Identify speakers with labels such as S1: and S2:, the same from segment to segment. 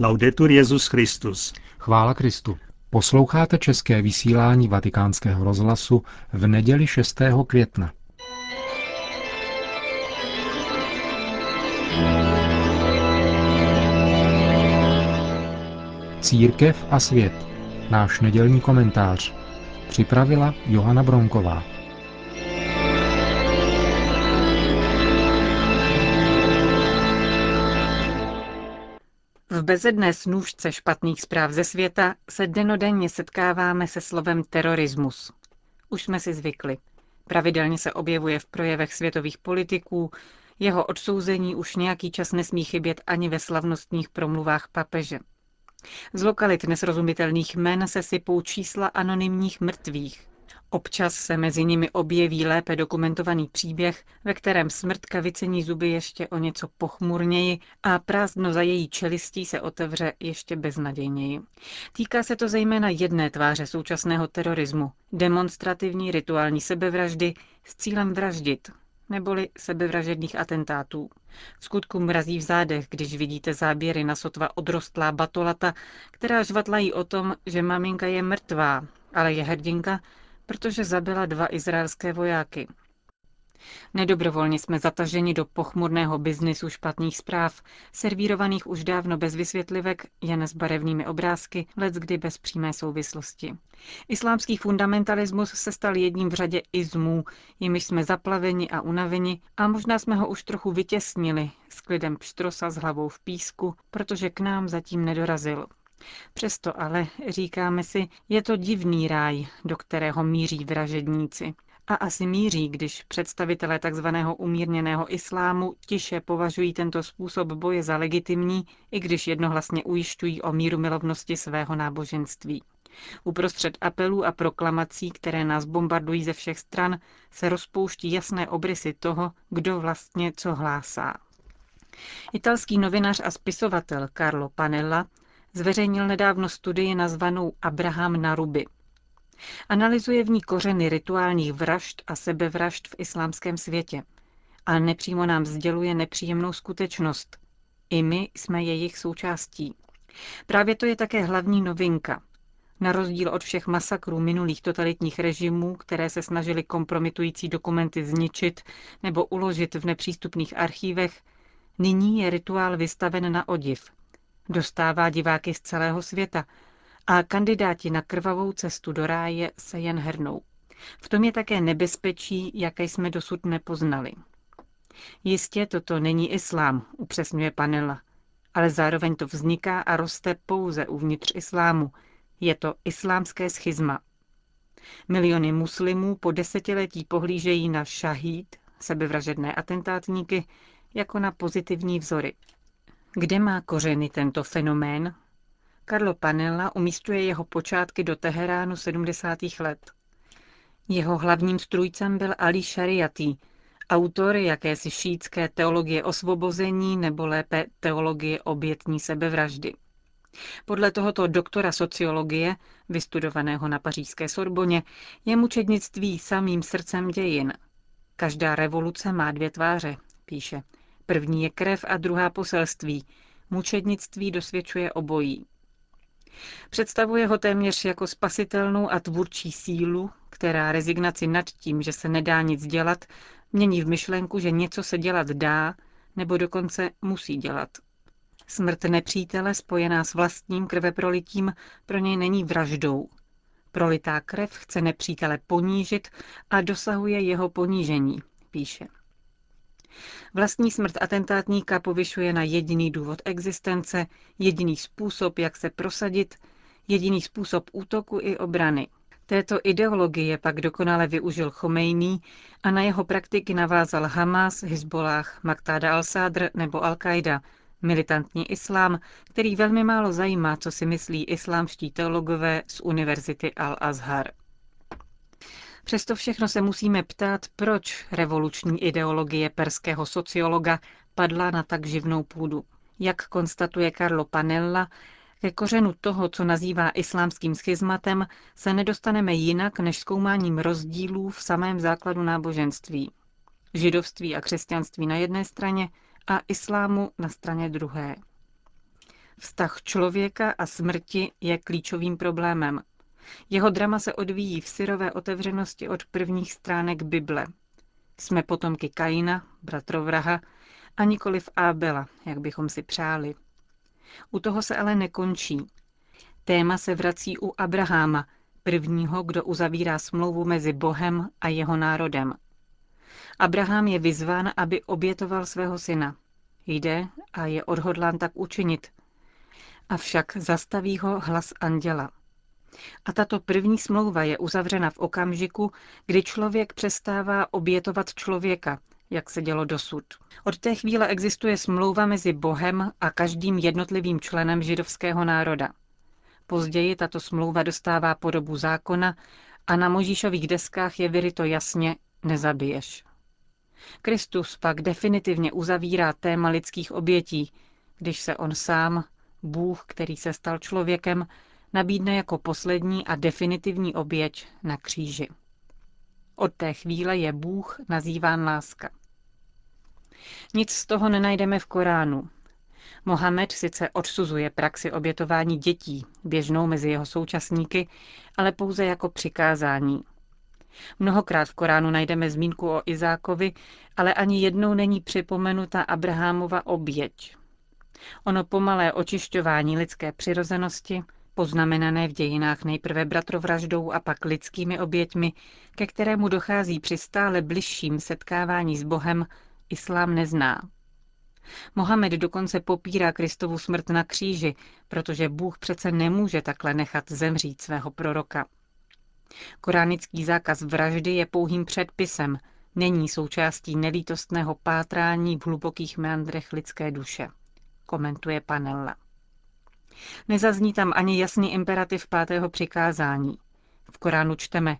S1: Laudetur Jezus Christus.
S2: Chvála Kristu. Posloucháte české vysílání Vatikánského rozhlasu v neděli 6. května. Církev a svět. Náš nedělní komentář. Připravila Johana Bronková.
S3: V bezedné snůžce špatných zpráv ze světa se denodenně setkáváme se slovem terorismus. Už jsme si zvykli. Pravidelně se objevuje v projevech světových politiků, jeho odsouzení už nějaký čas nesmí chybět ani ve slavnostních promluvách papeže. Z lokalit nesrozumitelných jmen se sypou čísla anonymních mrtvých. Občas se mezi nimi objeví lépe dokumentovaný příběh, ve kterém smrtka vycení zuby ještě o něco pochmurněji a prázdno za její čelistí se otevře ještě beznadějněji. Týká se to zejména jedné tváře současného terorismu, demonstrativní rituální sebevraždy s cílem vraždit, neboli sebevražedných atentátů. V skutku mrazí v zádech, když vidíte záběry na sotva odrostlá batolata, která žvatlají o tom, že maminka je mrtvá, ale je hrdinka, protože zabila dva izraelské vojáky. Nedobrovolně jsme zataženi do pochmurného biznisu špatných zpráv, servírovaných už dávno bez vysvětlivek, jen s barevnými obrázky, let kdy bez přímé souvislosti. Islámský fundamentalismus se stal jedním v řadě izmů, jimiž jsme zaplaveni a unaveni a možná jsme ho už trochu vytěsnili s klidem pštrosa s hlavou v písku, protože k nám zatím nedorazil. Přesto ale, říkáme si, je to divný ráj, do kterého míří vražedníci. A asi míří, když představitelé tzv. umírněného islámu tiše považují tento způsob boje za legitimní, i když jednohlasně ujišťují o míru milovnosti svého náboženství. Uprostřed apelů a proklamací, které nás bombardují ze všech stran, se rozpouští jasné obrysy toho, kdo vlastně co hlásá. Italský novinář a spisovatel Carlo Panella zveřejnil nedávno studii nazvanou Abraham na ruby. Analyzuje v ní kořeny rituálních vražd a sebevražd v islámském světě, ale nepřímo nám sděluje nepříjemnou skutečnost. I my jsme jejich součástí. Právě to je také hlavní novinka. Na rozdíl od všech masakrů minulých totalitních režimů, které se snažili kompromitující dokumenty zničit nebo uložit v nepřístupných archívech, nyní je rituál vystaven na odiv. Dostává diváky z celého světa a kandidáti na krvavou cestu do ráje se jen hrnou. V tom je také nebezpečí, jaké jsme dosud nepoznali. Jistě toto není islám, upřesňuje Panela, ale zároveň to vzniká a roste pouze uvnitř islámu. Je to islámské schizma. Miliony muslimů po desetiletí pohlížejí na šahít, sebevražedné atentátníky, jako na pozitivní vzory. Kde má kořeny tento fenomén? Carlo Panella umístuje jeho počátky do Teheránu 70. let. Jeho hlavním strůjcem byl Ali Shariati, autor jakési šítské teologie osvobození nebo lépe teologie obětní sebevraždy. Podle tohoto doktora sociologie, vystudovaného na pařížské Sorboně, je mučednictví samým srdcem dějin. Každá revoluce má dvě tváře, píše. První je krev a druhá poselství. Mučednictví dosvědčuje obojí. Představuje ho téměř jako spasitelnou a tvůrčí sílu, která rezignaci nad tím, že se nedá nic dělat, mění v myšlenku, že něco se dělat dá, nebo dokonce musí dělat. Smrt nepřítele spojená s vlastním krveprolitím pro něj není vraždou. Prolitá krev chce nepřítele ponížit a dosahuje jeho ponížení, píše. Vlastní smrt atentátníka povyšuje na jediný důvod existence, jediný způsob, jak se prosadit, jediný způsob útoku i obrany. Této ideologie pak dokonale využil Chomejný a na jeho praktiky navázal Hamas, Hezbollah, Maktáda al-Sadr nebo Al-Qaida, militantní islám, který velmi málo zajímá, co si myslí islámští teologové z Univerzity Al-Azhar. Přesto všechno se musíme ptát, proč revoluční ideologie perského sociologa padla na tak živnou půdu. Jak konstatuje Carlo Panella, ke kořenu toho, co nazývá islámským schizmatem, se nedostaneme jinak než zkoumáním rozdílů v samém základu náboženství. Židovství a křesťanství na jedné straně a islámu na straně druhé. Vztah člověka a smrti je klíčovým problémem. Jeho drama se odvíjí v syrové otevřenosti od prvních stránek Bible. Jsme potomky Kaina, bratrovraha, a nikoli v Ábela, jak bychom si přáli. U toho se ale nekončí. Téma se vrací u Abraháma, prvního, kdo uzavírá smlouvu mezi Bohem a jeho národem. Abraham je vyzván, aby obětoval svého syna. Jde a je odhodlán tak učinit. Avšak zastaví ho hlas anděla. A tato první smlouva je uzavřena v okamžiku, kdy člověk přestává obětovat člověka, jak se dělo dosud. Od té chvíle existuje smlouva mezi Bohem a každým jednotlivým členem židovského národa. Později tato smlouva dostává podobu zákona a na Možíšových deskách je vyryto jasně nezabiješ. Kristus pak definitivně uzavírá téma lidských obětí, když se on sám, Bůh, který se stal člověkem, nabídne jako poslední a definitivní oběť na kříži. Od té chvíle je Bůh nazýván láska. Nic z toho nenajdeme v Koránu. Mohamed sice odsuzuje praxi obětování dětí, běžnou mezi jeho současníky, ale pouze jako přikázání. Mnohokrát v Koránu najdeme zmínku o Izákovi, ale ani jednou není připomenuta Abrahamova oběť. Ono pomalé očišťování lidské přirozenosti, poznamenané v dějinách nejprve bratrovraždou a pak lidskými oběťmi, ke kterému dochází při stále bližším setkávání s Bohem, islám nezná. Mohamed dokonce popírá Kristovu smrt na kříži, protože Bůh přece nemůže takhle nechat zemřít svého proroka. Koránický zákaz vraždy je pouhým předpisem, není součástí nelítostného pátrání v hlubokých meandrech lidské duše, komentuje Panella. Nezazní tam ani jasný imperativ pátého přikázání. V Koránu čteme,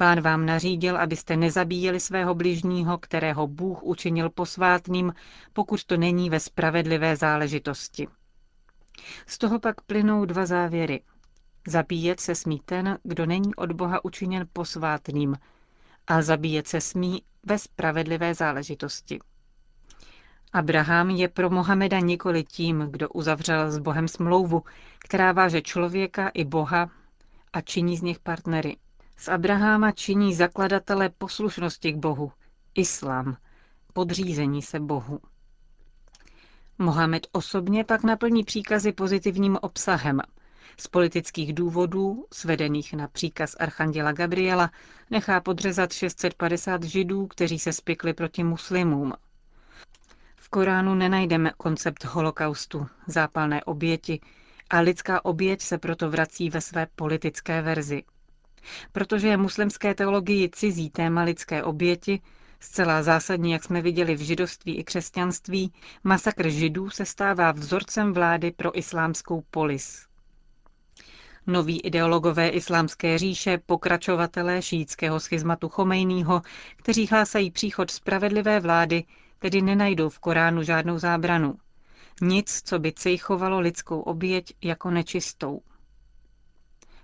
S3: Pán vám nařídil, abyste nezabíjeli svého bližního, kterého Bůh učinil posvátným, pokud to není ve spravedlivé záležitosti. Z toho pak plynou dva závěry. Zabíjet se smí ten, kdo není od Boha učiněn posvátným, a zabíjet se smí ve spravedlivé záležitosti. Abraham je pro Mohameda nikoli tím, kdo uzavřel s Bohem smlouvu, která váže člověka i Boha a činí z nich partnery. Z Abraháma činí zakladatele poslušnosti k Bohu, islám, podřízení se Bohu. Mohamed osobně pak naplní příkazy pozitivním obsahem. Z politických důvodů, svedených na příkaz archanděla Gabriela, nechá podřezat 650 židů, kteří se spikli proti muslimům. Koránu nenajdeme koncept holokaustu, zápalné oběti, a lidská oběť se proto vrací ve své politické verzi. Protože je muslimské teologii cizí téma lidské oběti, zcela zásadní, jak jsme viděli v židovství i křesťanství, masakr židů se stává vzorcem vlády pro islámskou polis. Noví ideologové islámské říše, pokračovatelé šítského schizmatu Chomejního, kteří hlásají příchod spravedlivé vlády, tedy nenajdou v Koránu žádnou zábranu. Nic, co by cejchovalo lidskou oběť jako nečistou.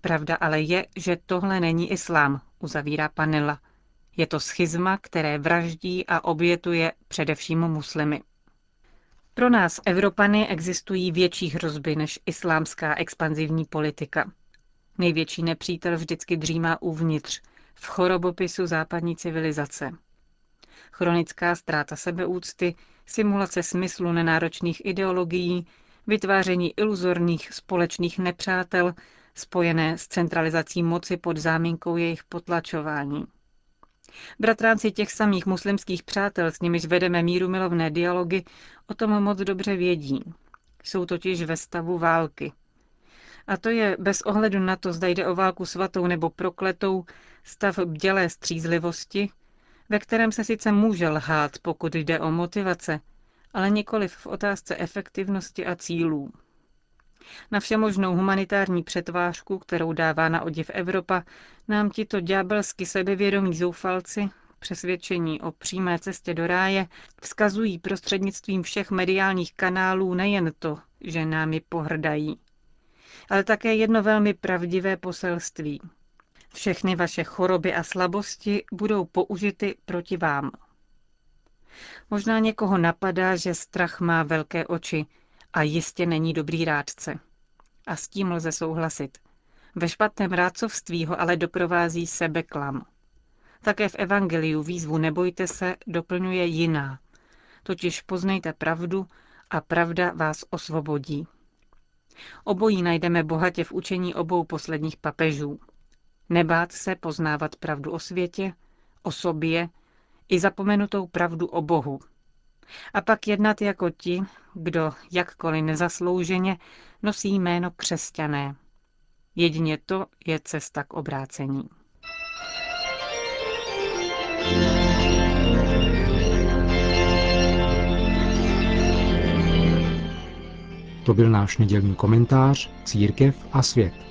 S3: Pravda ale je, že tohle není islám, uzavírá Panela. Je to schizma, které vraždí a obětuje především muslimy. Pro nás, Evropany, existují větší hrozby než islámská expanzivní politika. Největší nepřítel vždycky dřímá uvnitř, v chorobopisu západní civilizace. Chronická ztráta sebeúcty, simulace smyslu nenáročných ideologií, vytváření iluzorních společných nepřátel, spojené s centralizací moci pod záminkou jejich potlačování. Bratránci těch samých muslimských přátel, s nimiž vedeme míru milovné dialogy, o tom moc dobře vědí. Jsou totiž ve stavu války. A to je bez ohledu na to, zda jde o válku svatou nebo prokletou, stav bdělé střízlivosti, ve kterém se sice může lhát, pokud jde o motivace, ale nikoli v otázce efektivnosti a cílů. Na všemožnou humanitární přetvářku, kterou dává na odiv Evropa, nám tito ďábelsky sebevědomí zoufalci, přesvědčení o přímé cestě do ráje, vzkazují prostřednictvím všech mediálních kanálů nejen to, že námi pohrdají, ale také jedno velmi pravdivé poselství. Všechny vaše choroby a slabosti budou použity proti vám. Možná někoho napadá, že strach má velké oči a jistě není dobrý rádce. A s tím lze souhlasit. Ve špatném rádcovství ho ale doprovází sebeklam. Také v Evangeliu výzvu nebojte se doplňuje jiná. Totiž poznejte pravdu a pravda vás osvobodí. Obojí najdeme bohatě v učení obou posledních papežů. Nebát se poznávat pravdu o světě, o sobě i zapomenutou pravdu o Bohu. A pak jednat jako ti, kdo jakkoliv nezaslouženě nosí jméno křesťané. Jedině to je cesta k obrácení.
S2: To byl náš nedělní komentář Církev a svět.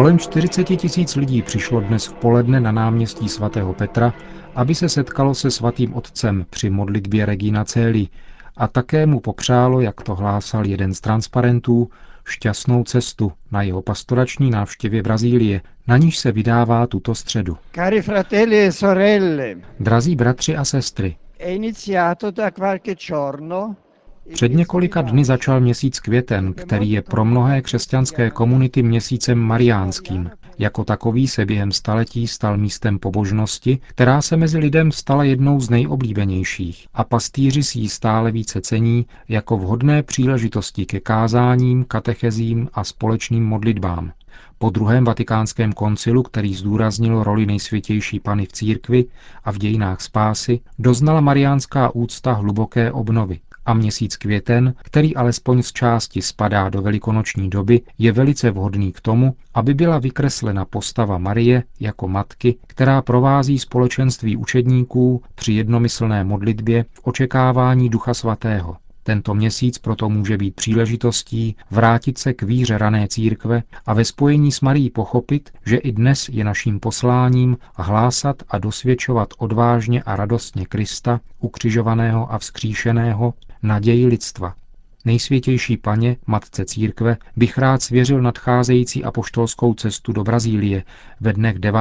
S2: Kolem 40 tisíc lidí přišlo dnes v poledne na náměstí svatého Petra, aby se setkalo se svatým otcem při modlitbě Regina Celi a také mu popřálo, jak to hlásal jeden z transparentů, šťastnou cestu na jeho pastorační návštěvě Brazílie, na níž se vydává tuto středu.
S4: Cari fratelli e sorelle,
S2: Drazí bratři a sestry,
S4: è iniziato da qualche giorno
S2: před několika dny začal měsíc květen, který je pro mnohé křesťanské komunity měsícem mariánským. Jako takový se během staletí stal místem pobožnosti, která se mezi lidem stala jednou z nejoblíbenějších. A pastýři si ji stále více cení jako vhodné příležitosti ke kázáním, katechezím a společným modlitbám. Po druhém vatikánském koncilu, který zdůraznil roli nejsvětější pany v církvi a v dějinách spásy, doznala mariánská úcta hluboké obnovy a měsíc květen, který alespoň z části spadá do velikonoční doby, je velice vhodný k tomu, aby byla vykreslena postava Marie jako matky, která provází společenství učedníků při jednomyslné modlitbě v očekávání Ducha Svatého. Tento měsíc proto může být příležitostí vrátit se k víře rané církve a ve spojení s Marí pochopit, že i dnes je naším posláním hlásat a dosvědčovat odvážně a radostně Krista, ukřižovaného a vzkříšeného, naději lidstva. Nejsvětější paně, matce církve, bych rád svěřil nadcházející apoštolskou cestu do Brazílie ve dnech 9.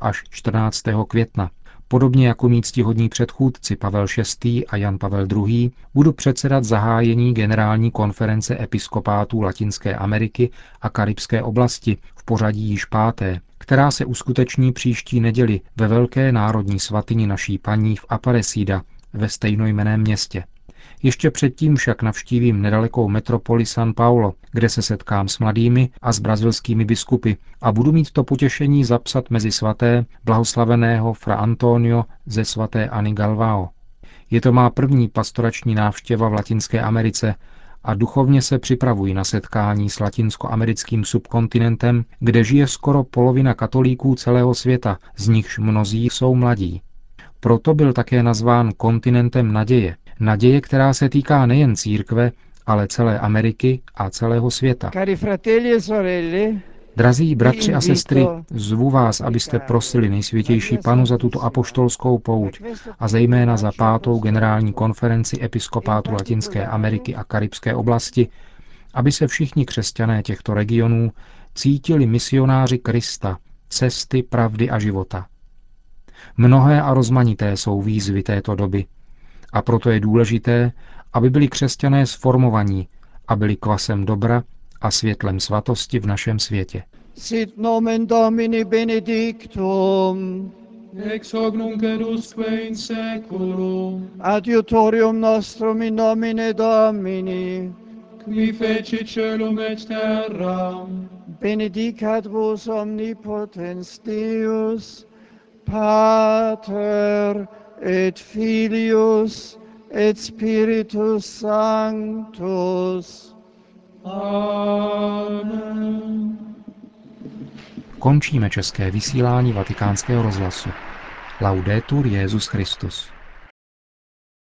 S2: až 14. května. Podobně jako mít ctihodní předchůdci Pavel VI. a Jan Pavel II. budu předsedat zahájení generální konference episkopátů Latinské Ameriky a Karibské oblasti v pořadí již páté, která se uskuteční příští neděli ve velké národní svatyni naší paní v Aparecida ve stejnojmeném městě. Ještě předtím však navštívím nedalekou metropoli San Paulo, kde se setkám s mladými a s brazilskými biskupy a budu mít to potěšení zapsat mezi svaté blahoslaveného Fra Antonio ze svaté Ani Galvao. Je to má první pastorační návštěva v Latinské Americe a duchovně se připravuji na setkání s latinskoamerickým subkontinentem, kde žije skoro polovina katolíků celého světa, z nichž mnozí jsou mladí. Proto byl také nazván kontinentem naděje, Naděje, která se týká nejen církve, ale celé Ameriky a celého světa.
S4: E
S2: Drazí bratři a sestry, zvu vás, abyste prosili nejsvětější panu za tuto apoštolskou pouť a zejména za pátou generální konferenci episkopátu Latinské Ameriky a Karibské oblasti, aby se všichni křesťané těchto regionů cítili misionáři Krista, cesty, pravdy a života. Mnohé a rozmanité jsou výzvy této doby, a proto je důležité, aby byli křesťané sformovaní a byli kvasem dobra a světlem svatosti v našem světě.
S4: Sit nomen Domini benedictum.
S5: Ex hoc nunc et usque in seculum.
S4: Adiutorium nostrum in nomine Domini.
S5: Qui feci celum et terra.
S4: Benedicat vos omnipotens Deus, Pater et Filius et Spiritus Sanctus.
S5: Amen.
S2: Končíme české vysílání vatikánského rozhlasu. Laudetur Jezus Christus.